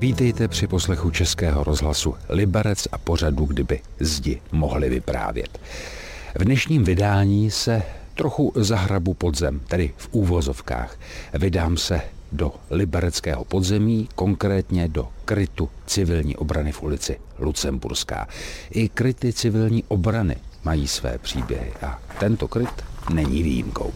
Vítejte při poslechu Českého rozhlasu Liberec a pořadu, kdyby zdi mohli vyprávět. V dnešním vydání se trochu zahrabu podzem, tedy v úvozovkách. Vydám se do libereckého podzemí, konkrétně do krytu civilní obrany v ulici Lucemburská. I kryty civilní obrany mají své příběhy a tento kryt není výjimkou.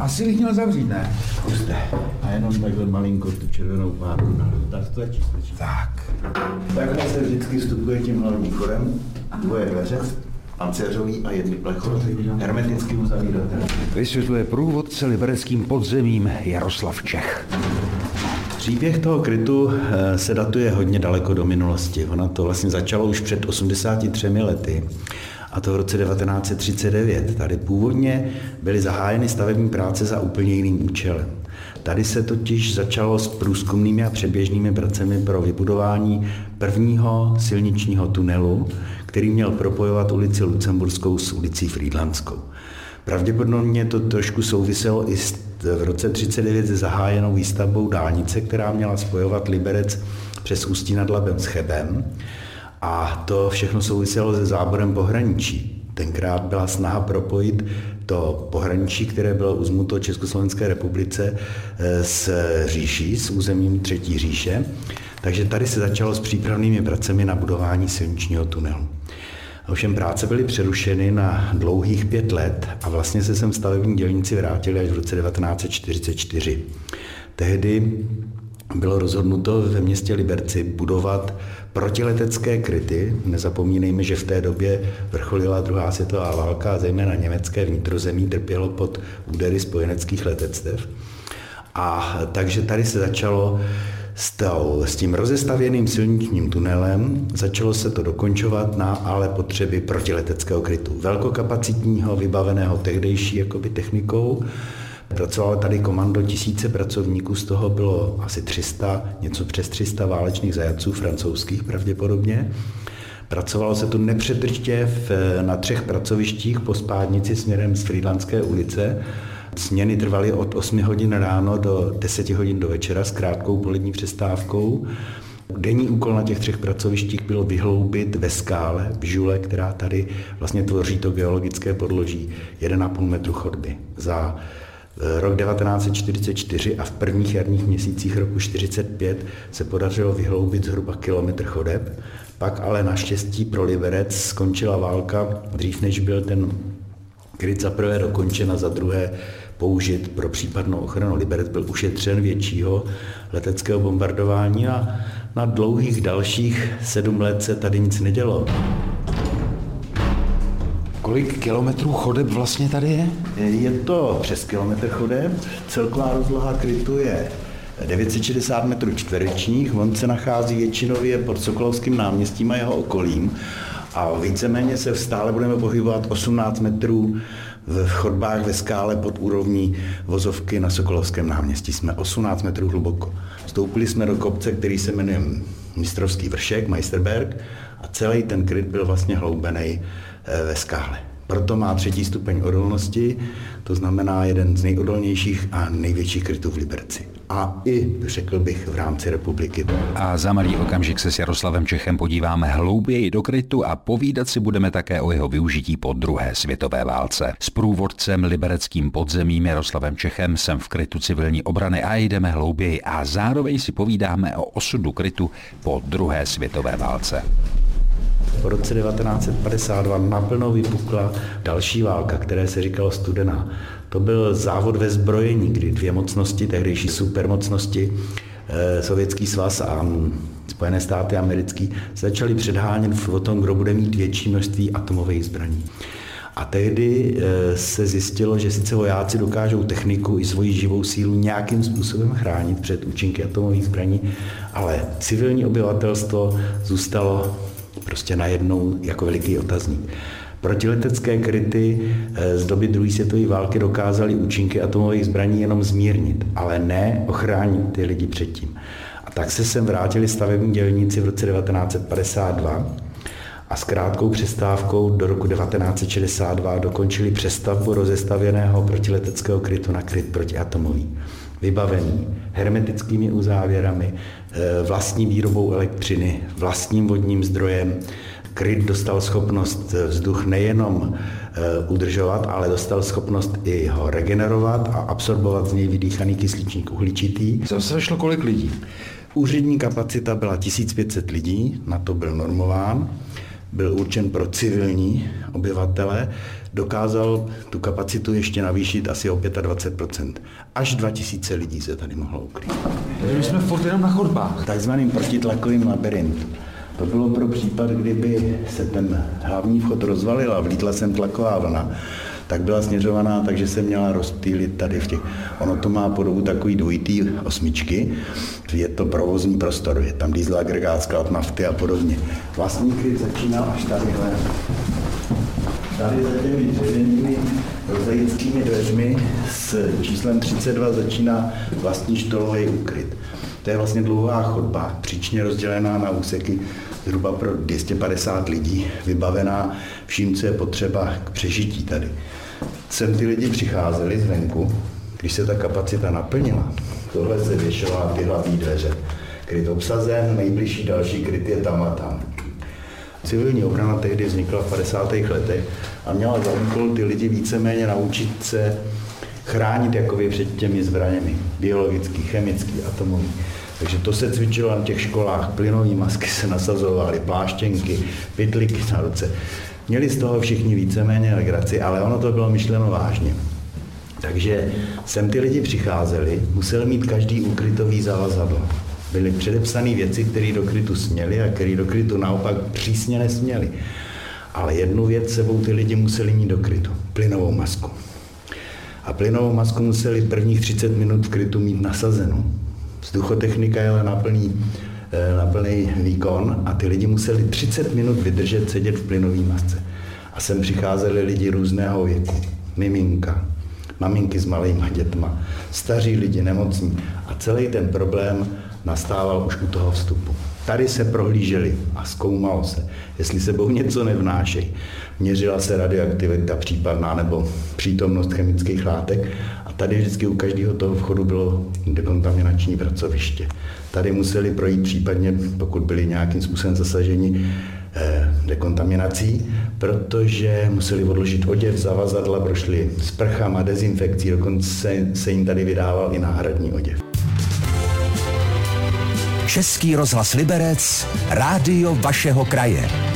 Asi bych měl zavřít, ne? Zkuste. A jenom takhle malinko tu červenou párku Tak to stačí, stačí. Tak. Takhle se vždycky vstupuje tím hlavním chodem. Dvoje dveře, pancéřový a jedny plechový, hermeticky uzavíratelný. Vysvětluje průvodce libereckým podzemím Jaroslav Čech. Příběh toho krytu eh, se datuje hodně daleko do minulosti. Ona to vlastně začalo už před 83 lety a to v roce 1939. Tady původně byly zahájeny stavební práce za úplně jiným účelem. Tady se totiž začalo s průzkumnými a předběžnými pracemi pro vybudování prvního silničního tunelu, který měl propojovat ulici Lucemburskou s ulicí Friedlandskou. Pravděpodobně to trošku souviselo i s v roce 1939 zahájenou výstavbou dálnice, která měla spojovat Liberec přes Ústí nad Labem s Chebem. A to všechno souviselo se záborem pohraničí. Tenkrát byla snaha propojit to pohraničí, které bylo uzmuto Československé republice eh, s říší, s územím Třetí říše. Takže tady se začalo s přípravnými pracemi na budování silničního tunelu. Ovšem práce byly přerušeny na dlouhých pět let a vlastně se sem stavební dělníci vrátili až v roce 1944. Tehdy bylo rozhodnuto ve městě Liberci budovat protiletecké kryty. Nezapomínejme, že v té době vrcholila druhá světová válka a zejména německé vnitrozemí trpělo pod údery spojeneckých letectev. A takže tady se začalo s, s tím rozestavěným silničním tunelem začalo se to dokončovat na ale potřeby protileteckého krytu. Velkokapacitního, vybaveného tehdejší jakoby technikou, Pracovalo tady komando tisíce pracovníků, z toho bylo asi 300, něco přes 300 válečných zajatců francouzských pravděpodobně. Pracovalo se tu nepřetržitě na třech pracovištích po spádnici směrem z Frýdlandské ulice. Směny trvaly od 8 hodin ráno do 10 hodin do večera s krátkou polední přestávkou. Denní úkol na těch třech pracovištích bylo vyhloubit ve skále, v žule, která tady vlastně tvoří to geologické podloží, 1,5 metru chodby. Za rok 1944 a v prvních jarních měsících roku 1945 se podařilo vyhloubit zhruba kilometr chodeb. Pak ale naštěstí pro Liberec skončila válka dřív, než byl ten kryt za prvé dokončen a za druhé použit pro případnou ochranu. Liberec byl ušetřen většího leteckého bombardování a na dlouhých dalších sedm let se tady nic nedělo. Kolik kilometrů chodeb vlastně tady je? Je to přes kilometr chodeb. Celková rozloha krytu je 960 metrů čtverečních. On se nachází většinově pod Sokolovským náměstím a jeho okolím. A víceméně se stále budeme pohybovat 18 metrů v chodbách ve skále pod úrovní vozovky na Sokolovském náměstí. Jsme 18 metrů hluboko. Vstoupili jsme do kopce, který se jmenuje Mistrovský vršek, Meisterberg, a celý ten kryt byl vlastně hloubený ve skále. Proto má třetí stupeň odolnosti, to znamená jeden z nejodolnějších a největších krytů v Liberci. A i, řekl bych, v rámci republiky. A za malý okamžik se s Jaroslavem Čechem podíváme hlouběji do krytu a povídat si budeme také o jeho využití po druhé světové válce. S průvodcem libereckým podzemím Jaroslavem Čechem jsem v krytu civilní obrany a jdeme hlouběji a zároveň si povídáme o osudu krytu po druhé světové válce. Po roce 1952 naplno vypukla další válka, které se říkalo studená. To byl závod ve zbrojení, kdy dvě mocnosti, tehdejší supermocnosti, eh, Sovětský svaz a Spojené státy americký, začaly předhánět o tom, kdo bude mít větší množství atomových zbraní. A tehdy eh, se zjistilo, že sice vojáci dokážou techniku i svoji živou sílu nějakým způsobem chránit před účinky atomových zbraní, ale civilní obyvatelstvo zůstalo prostě najednou jako veliký otazník. Protiletecké kryty eh, z doby druhé světové války dokázaly účinky atomových zbraní jenom zmírnit, ale ne ochránit ty lidi předtím. A tak se sem vrátili stavební dělníci v roce 1952 a s krátkou přestávkou do roku 1962 dokončili přestavbu rozestavěného protileteckého krytu na kryt protiatomový. Vybavený hermetickými uzávěrami, eh, vlastní výrobou elektřiny, vlastním vodním zdrojem. Kryt dostal schopnost vzduch nejenom eh, udržovat, ale dostal schopnost i ho regenerovat a absorbovat z něj vydýchaný kyslíčník uhličitý. Zase šlo kolik lidí? Úřední kapacita byla 1500 lidí, na to byl normován, byl určen pro civilní obyvatele, dokázal tu kapacitu ještě navýšit asi o 25%. Až 2000 lidí se tady mohlo ukryt. Takže my jsme furt jenom na chodbách. Takzvaným protitlakovým labirintu. To bylo pro případ, kdyby se ten hlavní vchod rozvalil a vlítla sem tlaková vlna, tak byla směřovaná, takže se měla rozptýlit tady v těch. Ono to má podobu takový dvojitý osmičky, je to provozní prostor, je tam diesel agregát, sklad nafty a podobně. Vlastní kryt začínal až tadyhle. Tady za těmi dřevěnými rozejitskými dveřmi s číslem 32 začíná vlastní štolový úkryt. To je vlastně dlouhá chodba, příčně rozdělená na úseky zhruba pro 250 lidí, vybavená vším, co je potřeba k přežití tady. Sem ty lidi přicházeli zvenku, když se ta kapacita naplnila. Tohle se věšovala ty hlavní dveře. Kryt obsazen, nejbližší další kryt je tam a tam. Civilní obrana tehdy vznikla v 50. letech a měla za úkol ty lidi víceméně naučit se chránit jakoby před těmi zbraněmi, biologický, chemický, atomový. Takže to se cvičilo na těch školách, plynové masky se nasazovaly, pláštěnky, pytliky na ruce. Měli z toho všichni víceméně legraci, ale ono to bylo myšleno vážně. Takže sem ty lidi přicházeli, musel mít každý ukrytový zavazadlo. Byly předepsané věci, které do krytu směli a které do krytu naopak přísně nesměli. Ale jednu věc sebou ty lidi museli mít do krytu. Plynovou masku. A plynovou masku museli prvních 30 minut v krytu mít nasazenou. Vzduchotechnika jela na plný, eh, na plný výkon a ty lidi museli 30 minut vydržet sedět v plynové masce. A sem přicházeli lidi různého věku. Miminka, maminky s malými dětma, staří lidi, nemocní. A celý ten problém nastával už u toho vstupu. Tady se prohlíželi a zkoumalo se, jestli sebou něco nevnášejí. Měřila se radioaktivita případná nebo přítomnost chemických látek tady vždycky u každého toho vchodu bylo dekontaminační pracoviště. Tady museli projít případně, pokud byli nějakým způsobem zasaženi, eh, dekontaminací, protože museli odložit oděv, zavazadla, prošli sprchama, dezinfekcí, dokonce se jim tady vydával i náhradní oděv. Český rozhlas Liberec, rádio vašeho kraje.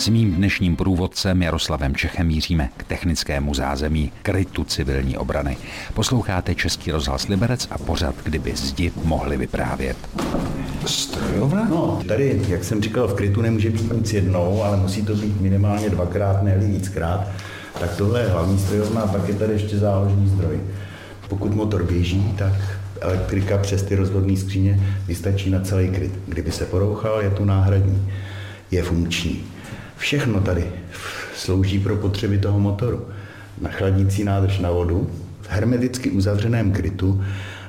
S mým dnešním průvodcem Jaroslavem Čechem míříme k technickému zázemí krytu civilní obrany. Posloucháte Český rozhlas Liberec a pořad, kdyby zdi mohli vyprávět. Strojovna? No, tady, jak jsem říkal, v krytu nemůže být nic jednou, ale musí to být minimálně dvakrát, ne víckrát. Tak tohle je hlavní strojovna a pak je tady ještě záložní zdroj. Pokud motor běží, tak elektrika přes ty rozvodné skříně vystačí na celý kryt. Kdyby se porouchal, je tu náhradní. Je funkční. Všechno tady slouží pro potřeby toho motoru. Na chladící nádrž na vodu v hermeticky uzavřeném krytu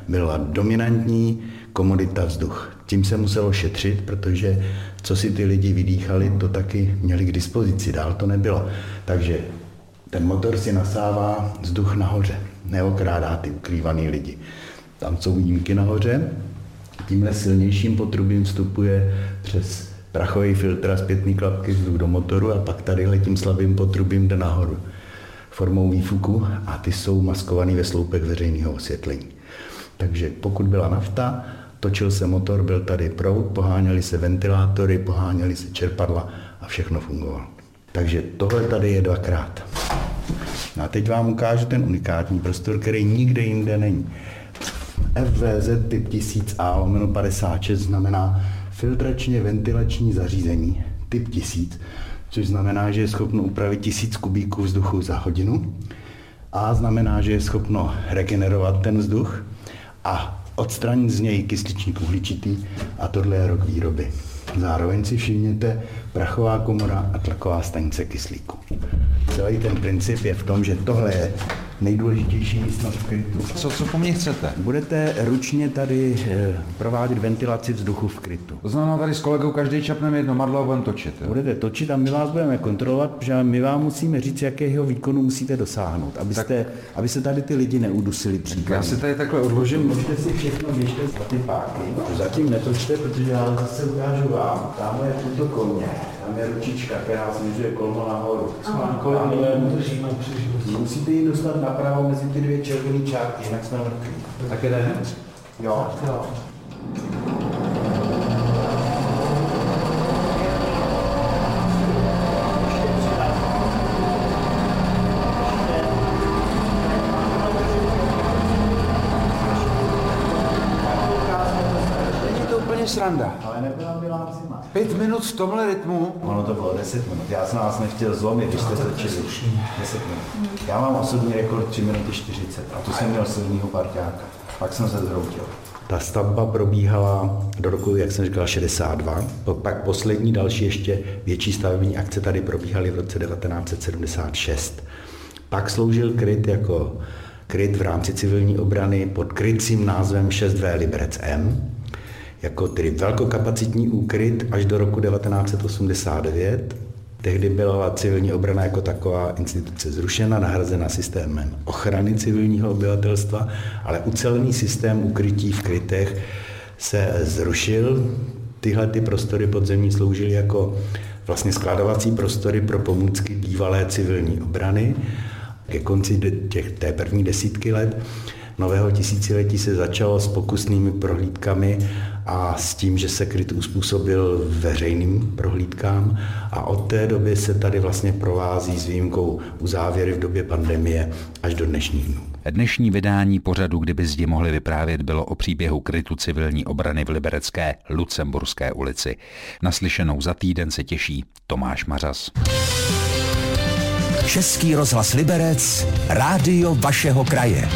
byla dominantní komodita vzduch. Tím se muselo šetřit, protože co si ty lidi vydýchali, to taky měli k dispozici, dál to nebylo. Takže ten motor si nasává vzduch nahoře, neokrádá ty ukrývaný lidi. Tam jsou výjimky nahoře. Tímhle silnějším potrubím vstupuje přes prachový filtr a zpětný klapky vzduch do motoru a pak tady tím slabým potrubím jde nahoru formou výfuku a ty jsou maskovaný ve sloupech veřejného osvětlení. Takže pokud byla nafta, točil se motor, byl tady proud, poháněly se ventilátory, poháněly se čerpadla a všechno fungovalo. Takže tohle tady je dvakrát. A teď vám ukážu ten unikátní prostor, který nikde jinde není. FVZ typ 1000A lomeno 56 znamená filtračně ventilační zařízení typ 1000, což znamená, že je schopno upravit 1000 kubíků vzduchu za hodinu. A znamená, že je schopno regenerovat ten vzduch a odstranit z něj kysličník uhličitý a tohle je rok výroby. Zároveň si všimněte prachová komora a tlaková stanice kyslíku. Celý ten princip je v tom, že tohle je nejdůležitější místnost v krytu. Co, co po mně chcete? Budete ručně tady eh, provádět ventilaci vzduchu v krytu. To znamená, tady s kolegou každý čapneme jedno madlo a budeme točit. Jo? Budete točit a my vás budeme kontrolovat, protože my vám musíme říct, jakého výkonu musíte dosáhnout, abyste, tak. aby se tady ty lidi neudusili příkladem. Já si tady takhle odložím. Můžete si všechno běžte za ty páky. Zatím netočte, protože já zase ukážu vám. Tam je tuto koně. Tam je ručička, která směřuje kolmo nahoru. Musíte ji dostat napravo mezi ty dvě červené čárky, jinak jsme mrtví. Tak jde? Jo. jo. Není to úplně sranda. Ale nebyla by vám zima. Pět minut v tomhle rytmu. Ono to bylo 10 minut. Já jsem vás nechtěl zlomit, když jste točili. 10 minut. Já mám osobní rekord 3 minuty 40 a tu jsem měl silného parťáka. Pak jsem se zhroutil. Ta stavba probíhala do roku, jak jsem říkal, 62. Pak poslední další ještě větší stavební akce tady probíhaly v roce 1976. Pak sloužil kryt jako kryt v rámci civilní obrany pod krycím názvem 6V Liberec M, jako tedy velkokapacitní úkryt až do roku 1989. Tehdy byla civilní obrana jako taková instituce zrušena, nahrazena systémem ochrany civilního obyvatelstva, ale ucelený systém ukrytí v krytech se zrušil. Tyhle ty prostory podzemní sloužily jako vlastně skladovací prostory pro pomůcky bývalé civilní obrany. Ke konci těch, té první desítky let nového tisíciletí se začalo s pokusnými prohlídkami a s tím, že se kryt uspůsobil veřejným prohlídkám a od té doby se tady vlastně provází s výjimkou u závěry v době pandemie až do dnešních dnů. Dnešní vydání pořadu, kdyby zdi mohli vyprávět, bylo o příběhu krytu civilní obrany v Liberecké Lucemburské ulici. Naslyšenou za týden se těší Tomáš Mařas. Český rozhlas Liberec, rádio vašeho kraje.